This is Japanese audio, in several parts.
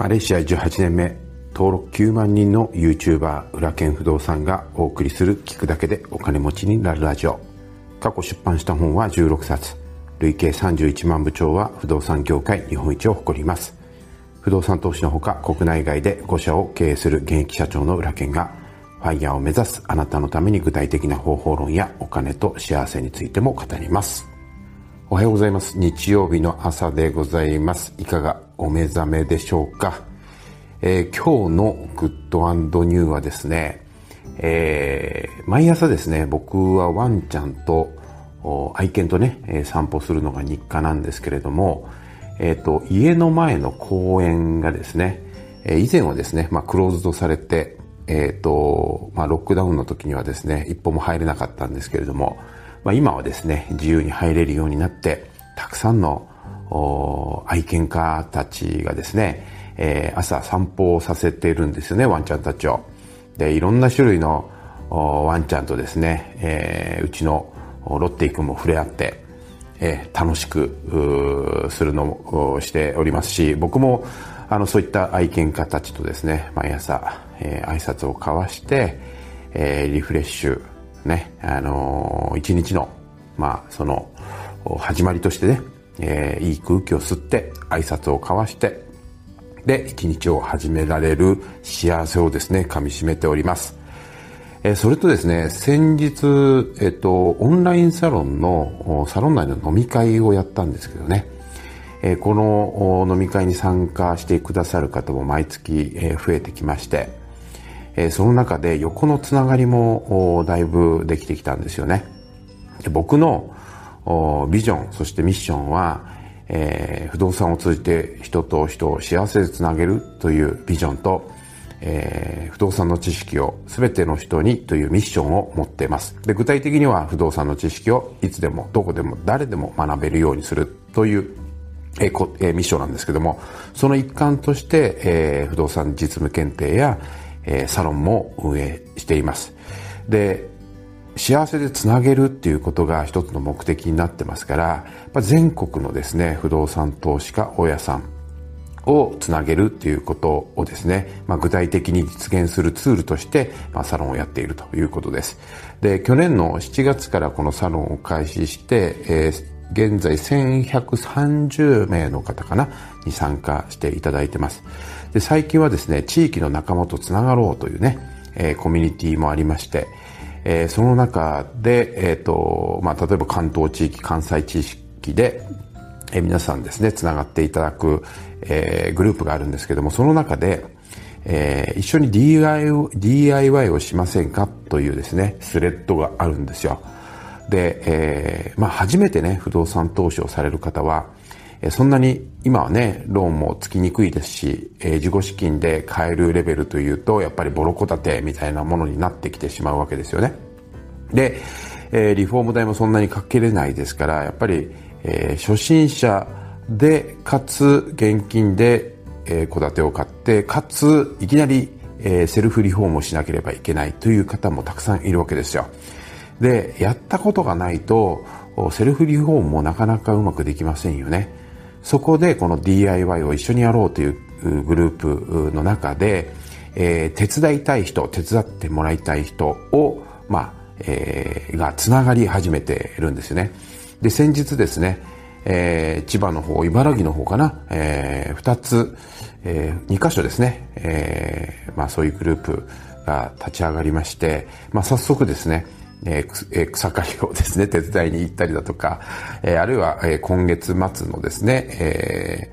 マレーシア18年目登録9万人の YouTuber 裏剣不動産がお送りする聞くだけでお金持ちになるラジオ。過去出版した本は16冊。累計31万部長は不動産業界日本一を誇ります。不動産投資のほか国内外で5社を経営する現役社長の裏剣がファイヤーを目指すあなたのために具体的な方法論やお金と幸せについても語ります。おはようございます。日曜日の朝でございます。いかがお目覚めでしょうか、えー、今日のグッドニューはですね、えー、毎朝ですね、僕はワンちゃんと愛犬とね、散歩するのが日課なんですけれども、え、ー、と、家の前の公園がですね、え、以前はですね、まあ、クローズドされて、えっ、と、まあ、ロックダウンの時にはですね、一歩も入れなかったんですけれども、まあ、今はですね、自由に入れるようになって、たくさんの愛犬家たちがですね、えー、朝散歩をさせているんですよね、ワンちゃんたちを。で、いろんな種類のワンちゃんとですね、えー、うちのロッテイ君も触れ合って、えー、楽しくするのをしておりますし、僕もあのそういった愛犬家たちとですね、毎朝、えー、挨拶を交わして、えー、リフレッシュ、ね、あのー、一日の、まあ、その、始まりとしてね、えー、いい空気を吸って挨拶を交わしてで一日を始められる幸せをですねかみしめております、えー、それとですね先日、えっと、オンラインサロンのサロン内の飲み会をやったんですけどね、えー、この飲み会に参加してくださる方も毎月、え増えてきましてえその中で横のつながりもだいぶできてきたんですよね。で僕のビジョンそしてミッションは、えー、不動産を通じて人と人を幸せでつなげるというビジョンと、えー、不動産の知識を全ての人にというミッションを持っています。で具体的には不動産の知識をいつでもどこでも誰でも学べるようにするというえこえ、ミッションなんですけどもその一環として、えー、不動産実務検定や、えー、サロンも運営しています。で幸せでつなげるっていうことが一つの目的になってますからまあ全国のですね不動産投資家大家さんをつなげるっていうことをですね、まあ、具体的に実現するツールとして、まあ、サロンをやっているということです。で、去年の7月からこのサロンを開始して、えー、現在1130名の方かなに参加していただいてます。で、最近はですね、地域の仲間とつながろうというね、えー、コミュニティもありまして、えー、その中で、えーとまあ、例えば関東地域関西地域で、えー、皆さんですねつながっていただく、えー、グループがあるんですけどもその中で、えー、一緒に DIY, をしませんかというですねスレッドがあるんですよ。で、えーまあ、初めてね不動産投資をされる方はそんなに今はね、ローンもつきにくいですし、えー、自己資金で買えるレベルというと、やっぱりボロコ建てみたいなものになってきてしまうわけですよね。で、えー、リフォーム代もそんなにかけれないですから、やっぱり、えー、初心者で、かつ現金で、えー、建てを買って、かついきなり、えー、セルフリフォームをしなければいけないという方もたくさんいるわけですよ。で、やったことがないと、セルフリフォームもなかなかうまくできませんよね。そこでこの DIY を一緒にやろうというグループの中で、えー、手伝いたい人、手伝ってもらいたい人を、まあ、えー、がつながり始めているんですよね。で、先日ですね、えー、千葉の方、茨城の方かな、えー、2つ、えー、2箇所ですね、えー、まあそういうグループが立ち上がりまして、まあ早速ですね、えー、草刈りをですね、手伝いに行ったりだとか、えー、あるいは、えー、今月末のですね、え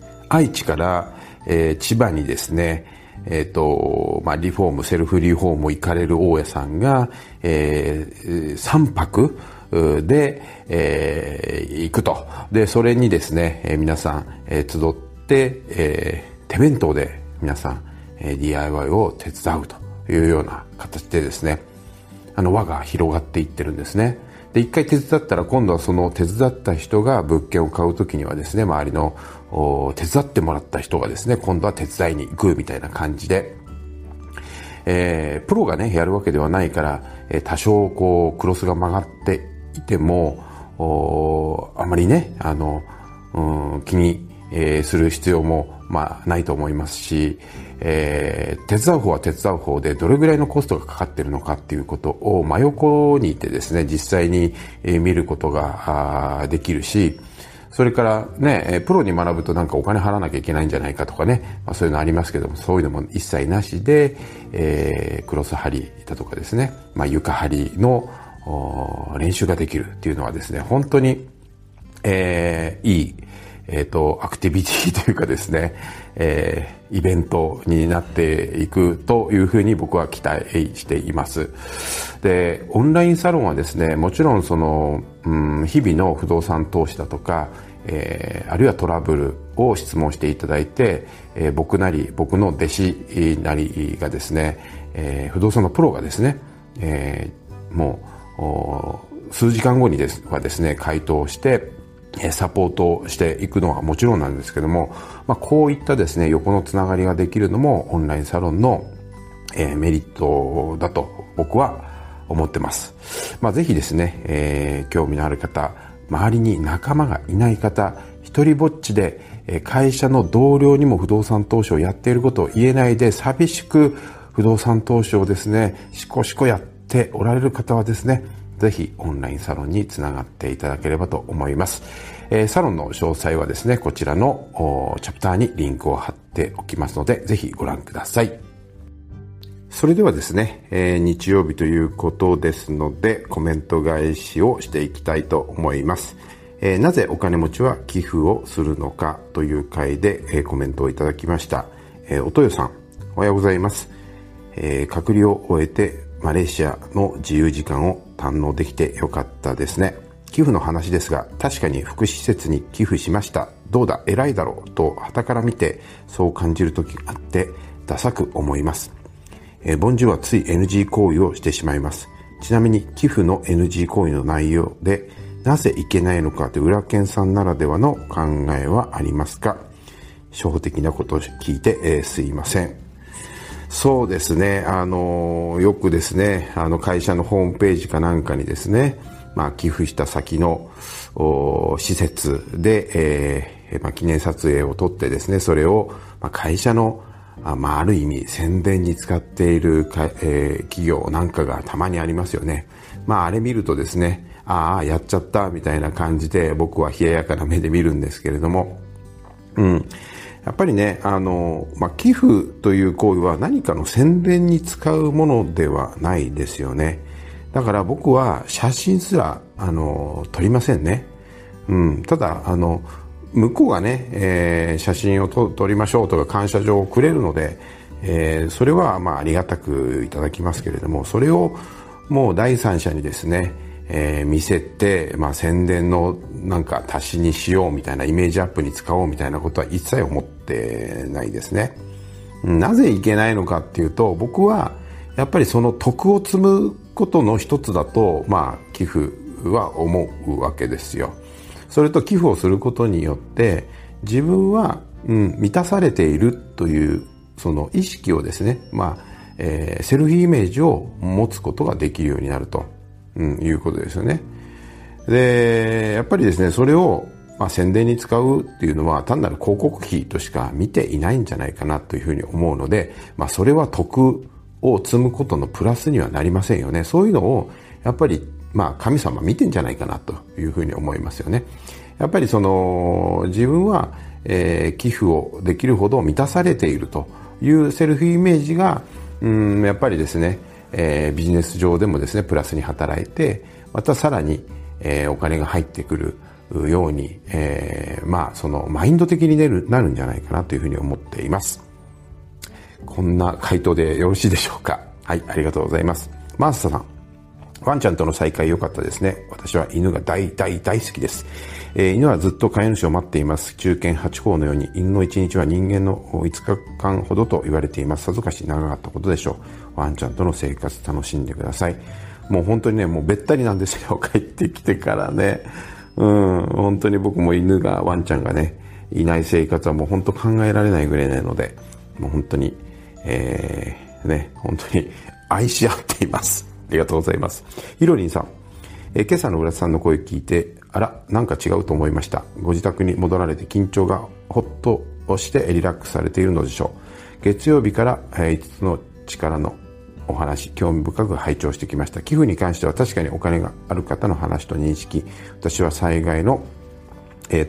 ー、愛知から、えー、千葉にですね、えっ、ー、と、まあ、リフォーム、セルフリフォームを行かれる大家さんが、えー、3泊で、えー、行くと。で、それにですね、えー、皆さん、えー、集って、えー、手弁当で皆さん、えー、DIY を手伝うというような形でですね、あの輪が広がっていってるんですね。で、一回手伝ったら今度はその手伝った人が物件を買うときにはですね、周りの手伝ってもらった人がですね、今度は手伝いに行くみたいな感じで、えー、プロがね、やるわけではないから、え、多少こう、クロスが曲がっていても、あまりね、あの、うん、気にえ、する必要も、まあ、ないと思いますし、えー、手伝う方は手伝う方でどれぐらいのコストがかかってるのかっていうことを真横にいてですね、実際に、見ることができるし、それからね、プロに学ぶとなんかお金払わなきゃいけないんじゃないかとかね、まあ、そういうのありますけども、そういうのも一切なしで、えー、クロス張りだとかですね、まあ、床張りの練習ができるっていうのはですね、本当に、えー、いい、えっ、ー、と、アクティビティというかですね、えー、イベントになっていくというふうに僕は期待しています。で、オンラインサロンはですね、もちろんその、うん、日々の不動産投資だとか、えー、あるいはトラブルを質問していただいて、えー、僕なり、僕の弟子なりがですね、えー、不動産のプロがですね、えー、もう、数時間後にですはですね、回答して、サポートしていくのはもちろんなんですけども、まあ、こういったですね、横のつながりができるのもオンラインサロンの、え、メリットだと僕は思ってます。まあ、ぜひですね、えー、興味のある方、周りに仲間がいない方、一人ぼっちで会社の同僚にも不動産投資をやっていることを言えないで寂しく不動産投資をですね、しこしこやっておられる方はですね、ぜひオンラインサロンにつながっていただければと思います。えー、サロンの詳細はですね、こちらのチャプターにリンクを貼っておきますので、ぜひご覧ください。それではですね、えー、日曜日ということですので、コメント返しをしていきたいと思います。えー、なぜお金持ちは寄付をするのかという回で、えー、コメントをいただきました。えー、おとよさん、おはようございます。えー、隔離を終えてマレーシアの自由時間を堪能できてよかったですね。寄付の話ですが、確かに福祉施設に寄付しました。どうだ、偉いだろうと、旗から見て、そう感じる時があって、ダサく思います。えー、ボンジュはつい NG 行為をしてしまいます。ちなみに、寄付の NG 行為の内容で、なぜいけないのかという裏剣さんならではの考えはありますか？初歩的なことを聞いて、えー、すいません。そうですね、あの、よくですね、あの会社のホームページかなんかにですね、まあ、寄付した先の施設で、えー、まあ、記念撮影を撮ってですね、それを、まあ、会社のあまあ、ある意味宣伝に使っているか、えー、企業なんかがたまにありますよね。まあ、あれ見るとですね、ああ、やっちゃったみたいな感じで僕は冷ややかな目で見るんですけれども、うん。やっぱりね、あの、まあ、寄付という行為は何かの宣伝に使うものではないですよね。だから僕は写真すら、あの、撮りませんね。うん。ただ、あの、向こうがね、えー、写真を撮りましょうとか感謝状をくれるので、えー、それはまあありがたくいただきますけれども、それをもう第三者にですね、えー、見せて、まあ、宣伝のなんか足しにしようみたいなイメージアップに使おうみたいなことは一切思ってないですね。なぜいけないのかっていうと僕はやっぱりその徳を積むことの一つだと、まあ、寄付は思うわけですよ。それと寄付をすることによって自分は、うん、満たされているというその意識をですね、まあえー、セルフイメージを持つことができるようになると。うん、いうことですよね。で、やっぱりですね、それを、まあ、宣伝に使うっていうのは単なる広告費としか見ていないんじゃないかなというふうに思うので、まあ、それは得を積むことのプラスにはなりませんよね。そういうのを、やっぱり、まあ、神様見てんじゃないかなというふうに思いますよね。やっぱりその、自分は、えー、寄付をできるほど満たされているというセルフイメージが、うん、やっぱりですね、えー、ビジネス上でもですね、プラスに働いて、またさらに、えー、お金が入ってくるように、えー、まあ、その、マインド的になるなるんじゃないかなというふうに思っています。こんな回答でよろしいでしょうか？はい、ありがとうございます。マーサさん。ワンちゃんとの再会良かったですね。私は犬が大大大好きです。えー、犬はずっと飼い主を待っています。中堅8校のように犬の1日は人間の5日間ほどと言われています。さぞかし長かったことでしょう。ワンちゃんとの生活楽しんでください。もう本当にね、もうべったりなんですよ。帰ってきてからね。うん、本当に僕も犬が、ワンちゃんがね、いない生活はもう本当考えられないぐらいなので、もう本当に、えー、ね、本当に 愛し合っています。ありがとうございます。ひろりんさん、え今朝の浦田さんの声聞いて、あら、なんか違うと思いました。ご自宅に戻られて緊張がほっとしてリラックスされているのでしょう。月曜日から5つの力のお話、興味深く拝聴してきました。寄付に関しては確かにお金がある方の話と認識、私は災害の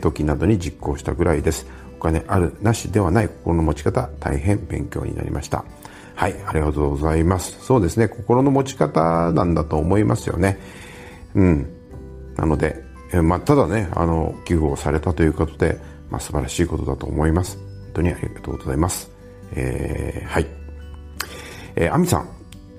時などに実行したぐらいです。お金あるなしではない心の持ち方、大変勉強になりました。はい、ありがとうございます。そうですね、心の持ち方なんだと思いますよね。うん。なので、えまあ、ただね、あの、寄付をされたということで、まあ、素晴らしいことだと思います。本当にありがとうございます。えー、はい。えー、アミさん、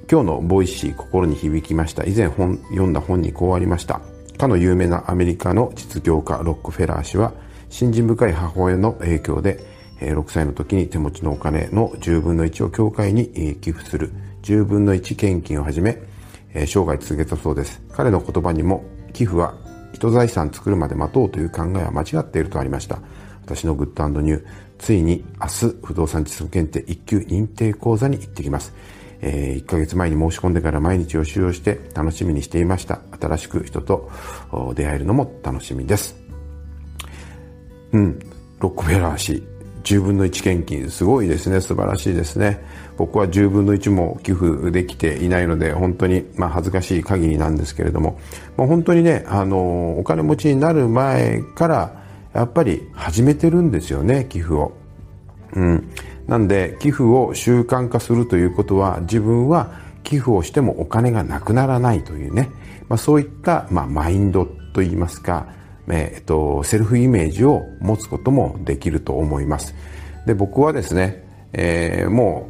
今日の Voicy 心に響きました。以前本、読んだ本にこうありました。かの有名なアメリカの実業家ロックフェラー氏は、信心深い母親の影響で、6歳の時に手持ちのお金の10分の1を教会に寄付する10分の1献金をはじめ、生涯続けたそうです。彼の言葉にも、寄付は人財産作るまで待とうという考えは間違っているとありました。私のグッドニュー、ついに明日不動産実務検定1級認定講座に行ってきます。えー、1ヶ月前に申し込んでから毎日予習をして楽しみにしていました。新しく人と出会えるのも楽しみです。うん、ロックフェラー氏、10分の1献金、すごいですね。素晴らしいですね。僕は10分の1も寄付できていないので、本当に、まあ、恥ずかしい限りなんですけれども、まあ、本当にね、あの、お金持ちになる前から、やっぱり始めてるんですよね、寄付を。うん。なんで寄付を習慣化するということは自分は寄付をしてもお金がなくならないというね、まあ、そういった、まあ、マインドといいますか、えっと、セルフイメージを持つこともできると思います。で、僕はですね、えー、も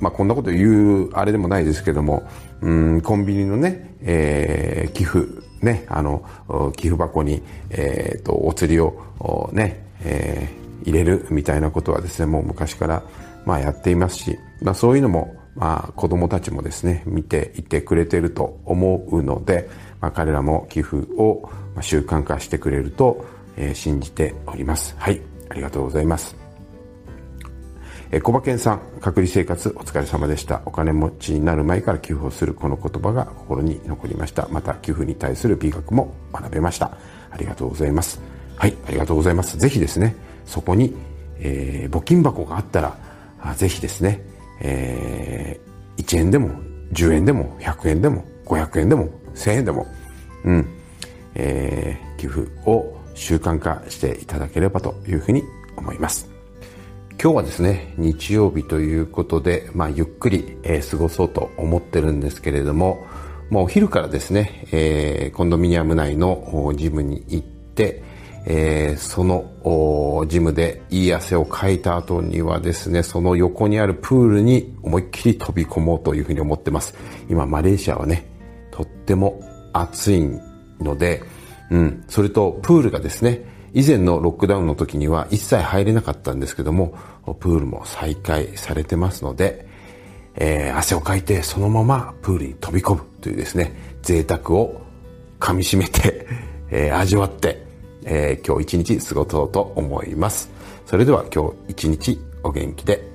う、まあ、こんなこと言うあれでもないですけども、うん、コンビニのね、えー、寄付、ね、あの、寄付箱に、えー、と、お釣りを、ね、えー入れるみたいなことはですねもう昔からまあやっていますし、まあ、そういうのもまあ子供たちもですね見ていてくれてると思うので、まあ、彼らも寄付を習慣化してくれると、え、信じておりますはいありがとうございますえ小馬健さん、隔離生活お疲れ様でした。お金持ちになる前から寄付をするこの言葉が心に残りました。また寄付に対する美学も学べました。ありがとうございます。はい、ありがとうございます。ぜひですね、そこに、えー、募金箱があったら、ぜひですね、えー、1円でも10円でも100円でも500円でも1000円でも、うん、えー、寄付を習慣化していただければというふうに思います。今日はですね、日曜日ということで、まあ、ゆっくり、えー、過ごそうと思ってるんですけれども、もうお昼からですね、えー、コンドミニアム内のジムに行って、えー、そのジムでいい汗をかいた後にはですね、その横にあるプールに思いっきり飛び込もうというふうに思ってます。今、マレーシアはね、とっても暑いので、うん、それとプールがですね、以前のロックダウンの時には一切入れなかったんですけども、プールも再開されてますので、えー、汗をかいてそのままプールに飛び込むというですね、贅沢を噛み締めて、えー、味わって、えー、今日一日過ごそうと思います。それでは今日一日お元気で